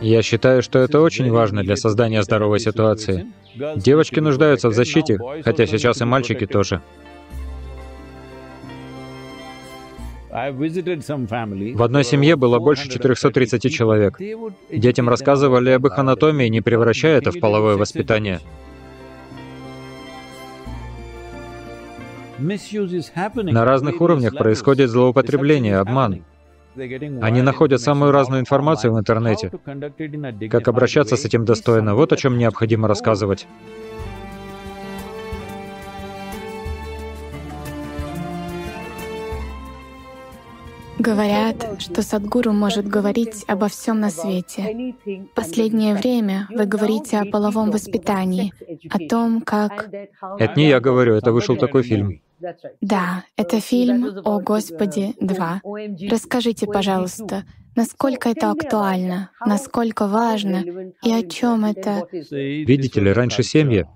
Я считаю, что это очень важно для создания здоровой ситуации. Девочки нуждаются в защите, хотя сейчас и мальчики тоже. В одной семье было больше 430 человек. Детям рассказывали об их анатомии, не превращая это в половое воспитание. На разных уровнях происходит злоупотребление, обман. Они находят самую разную информацию в интернете. Как обращаться с этим достойно, вот о чем необходимо рассказывать. Говорят, что Садгуру может говорить обо всем на свете. Последнее время вы говорите о половом воспитании, о том, как... Это не я говорю, это вышел такой фильм. Да, это фильм «О Господи 2». Расскажите, пожалуйста, насколько это актуально, насколько важно и о чем это? Видите ли, раньше семьи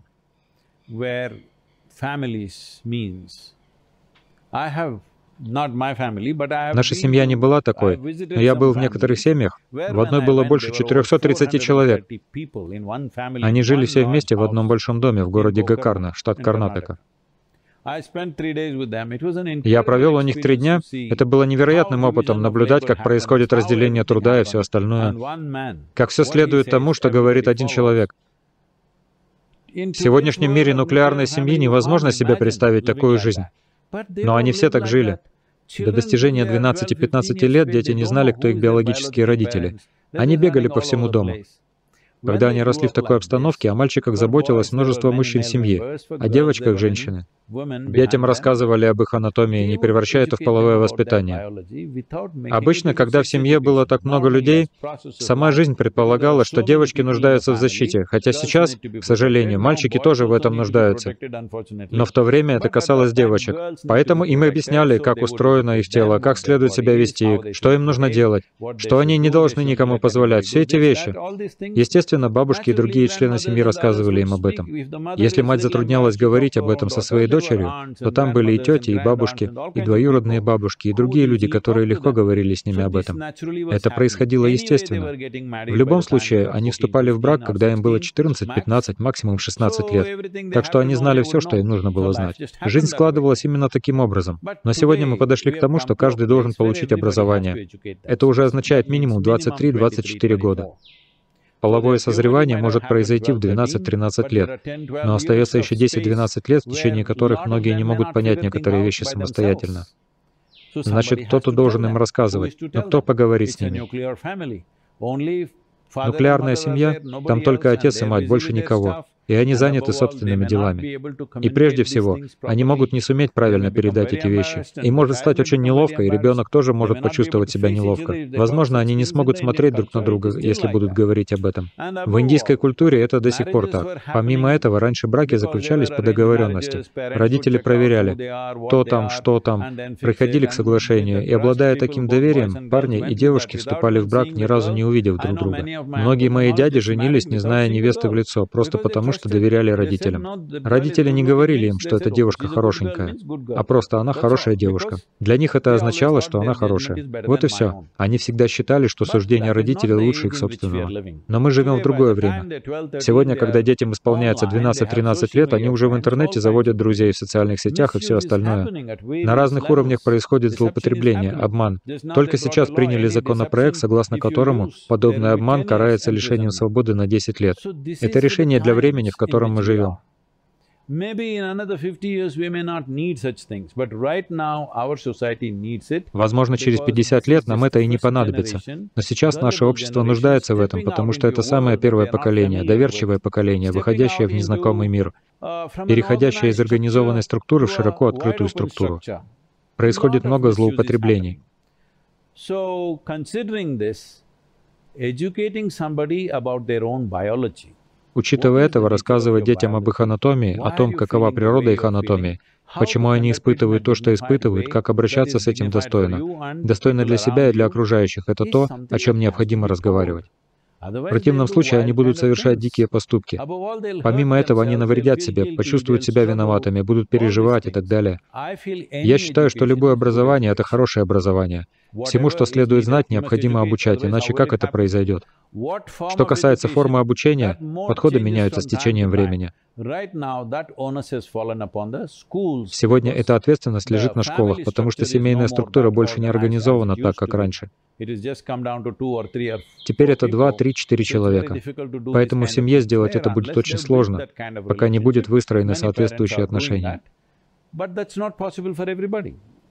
Наша семья не была такой, но я был в некоторых семьях. В одной было больше 430 человек. Они жили все вместе в одном большом доме в городе Гакарна, штат Карнатака. Я провел у них три дня. Это было невероятным опытом наблюдать, как происходит разделение труда и все остальное. Как все следует тому, что говорит один человек. В сегодняшнем мире нуклеарной семьи невозможно себе представить такую жизнь. Но они все так жили. До достижения 12-15 лет дети не знали, кто их биологические родители. Они бегали по всему дому. Когда они росли в такой обстановке, о мальчиках заботилось множество мужчин в семье, о девочках — женщины. Детям рассказывали об их анатомии, не превращая это в половое воспитание. Обычно, когда в семье было так много людей, сама жизнь предполагала, что девочки нуждаются в защите, хотя сейчас, к сожалению, мальчики тоже в этом нуждаются. Но в то время это касалось девочек. Поэтому им объясняли, как устроено их тело, как следует себя вести, что им нужно делать, что они не должны никому позволять, все эти вещи. Естественно, бабушки и другие члены семьи рассказывали им об этом. Если мать затруднялась говорить об этом со своей дочерью, то там были и тети, и бабушки, и двоюродные бабушки, и другие люди, которые легко говорили с ними об этом. Это происходило естественно. В любом случае, они вступали в брак, когда им было 14, 15, максимум 16 лет. Так что они знали все, что им нужно было знать. Жизнь складывалась именно таким образом. Но сегодня мы подошли к тому, что каждый должен получить образование. Это уже означает минимум 23-24 года. Половое созревание может произойти в 12-13 лет, но остается еще 10-12 лет, в течение которых многие не могут понять некоторые вещи самостоятельно. Значит, кто-то должен им рассказывать, но кто поговорит с ними? Нуклеарная семья, там только отец и мать, больше никого и они заняты собственными делами. И прежде всего, они могут не суметь правильно передать эти вещи. И может стать очень неловко, и ребенок тоже может почувствовать себя неловко. Возможно, они не смогут смотреть друг на друга, если будут говорить об этом. В индийской культуре это до сих пор так. Помимо этого, раньше браки заключались по договоренности. Родители проверяли, кто там, что там, приходили к соглашению, и обладая таким доверием, парни и девушки вступали в брак, ни разу не увидев друг друга. Многие мои дяди женились, не зная невесты в лицо, просто потому что доверяли родителям. Родители не говорили им, что эта девушка хорошенькая, а просто она хорошая девушка. Для них это означало, что она хорошая. Вот и все. Они всегда считали, что суждение родителей лучше их собственного. Но мы живем в другое время. Сегодня, когда детям исполняется 12-13 лет, они уже в интернете заводят друзей в социальных сетях и все остальное. На разных уровнях происходит злоупотребление, обман. Только сейчас приняли законопроект, согласно которому подобный обман карается лишением свободы на 10 лет. Это решение для времени, времени, в котором мы живем. Возможно, через 50 лет нам это и не понадобится. Но сейчас наше общество нуждается в этом, потому что это самое первое поколение, доверчивое поколение, выходящее в незнакомый мир, uh, переходящее из организованной структуры в широко открытую структуру. Происходит много злоупотреблений. educating somebody about their own biology Учитывая этого, рассказывать детям об их анатомии, о том, какова природа их анатомии, почему они испытывают то, что испытывают, как обращаться с этим достойно. Достойно для себя и для окружающих — это то, о чем необходимо разговаривать. В противном случае они будут совершать дикие поступки. Помимо этого, они навредят себе, почувствуют себя виноватыми, будут переживать и так далее. Я считаю, что любое образование — это хорошее образование. Всему, что следует знать, необходимо обучать, иначе как это произойдет? Что касается формы обучения, подходы меняются с течением времени. Сегодня эта ответственность лежит на школах, потому что семейная структура больше не организована так, как раньше. Теперь это два, три, четыре человека. Поэтому в семье сделать это будет очень сложно, пока не будет выстроены соответствующие отношения.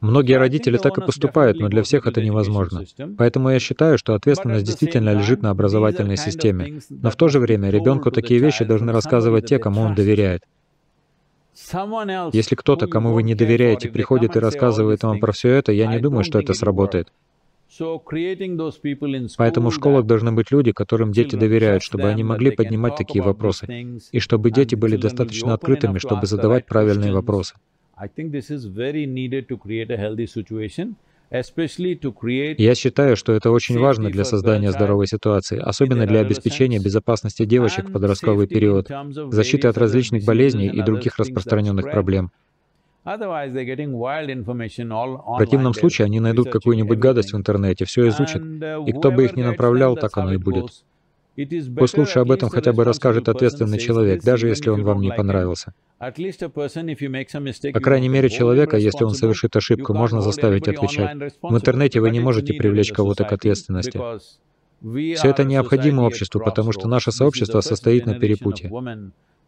Многие родители так и поступают, но для всех это невозможно. Поэтому я считаю, что ответственность действительно лежит на образовательной системе. Но в то же время ребенку такие вещи должны рассказывать те, кому он доверяет. Если кто-то, кому вы не доверяете, приходит и рассказывает вам про все это, я не думаю, что это сработает. Поэтому в школах должны быть люди, которым дети доверяют, чтобы они могли поднимать такие вопросы, и чтобы дети были достаточно открытыми, чтобы задавать правильные вопросы. Я считаю, что это очень важно для создания здоровой ситуации, особенно для обеспечения безопасности девочек в подростковый период, защиты от различных болезней и других распространенных проблем. В противном случае они найдут какую-нибудь гадость в интернете, все изучат, и кто бы их ни направлял, так оно и будет. Пусть лучше об этом хотя бы расскажет ответственный человек, даже если он вам не понравился. По крайней мере, человека, если он совершит ошибку, можно заставить отвечать. В интернете вы не можете привлечь кого-то к ответственности. Все это необходимо обществу, потому что наше сообщество состоит на перепутье.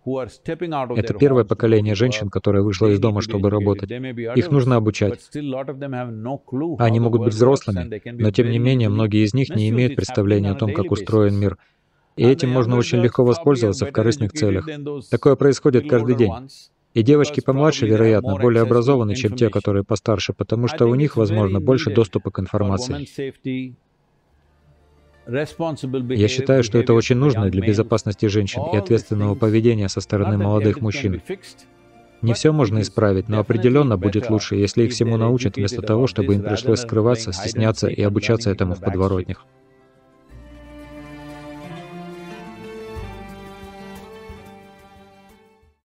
Это первое поколение женщин, которое вышло из дома, чтобы работать. Их нужно обучать. Они могут быть взрослыми, но тем не менее многие из них не имеют представления о том, как устроен мир. И этим можно очень легко воспользоваться в корыстных целях. Такое происходит каждый день. И девочки помладше, вероятно, более образованы, чем те, которые постарше, потому что у них, возможно, больше доступа к информации. Я считаю, что это очень нужно для безопасности женщин и ответственного поведения со стороны молодых мужчин. Не все можно исправить, но определенно будет лучше, если их всему научат, вместо того, чтобы им пришлось скрываться, стесняться и обучаться этому в подворотнях.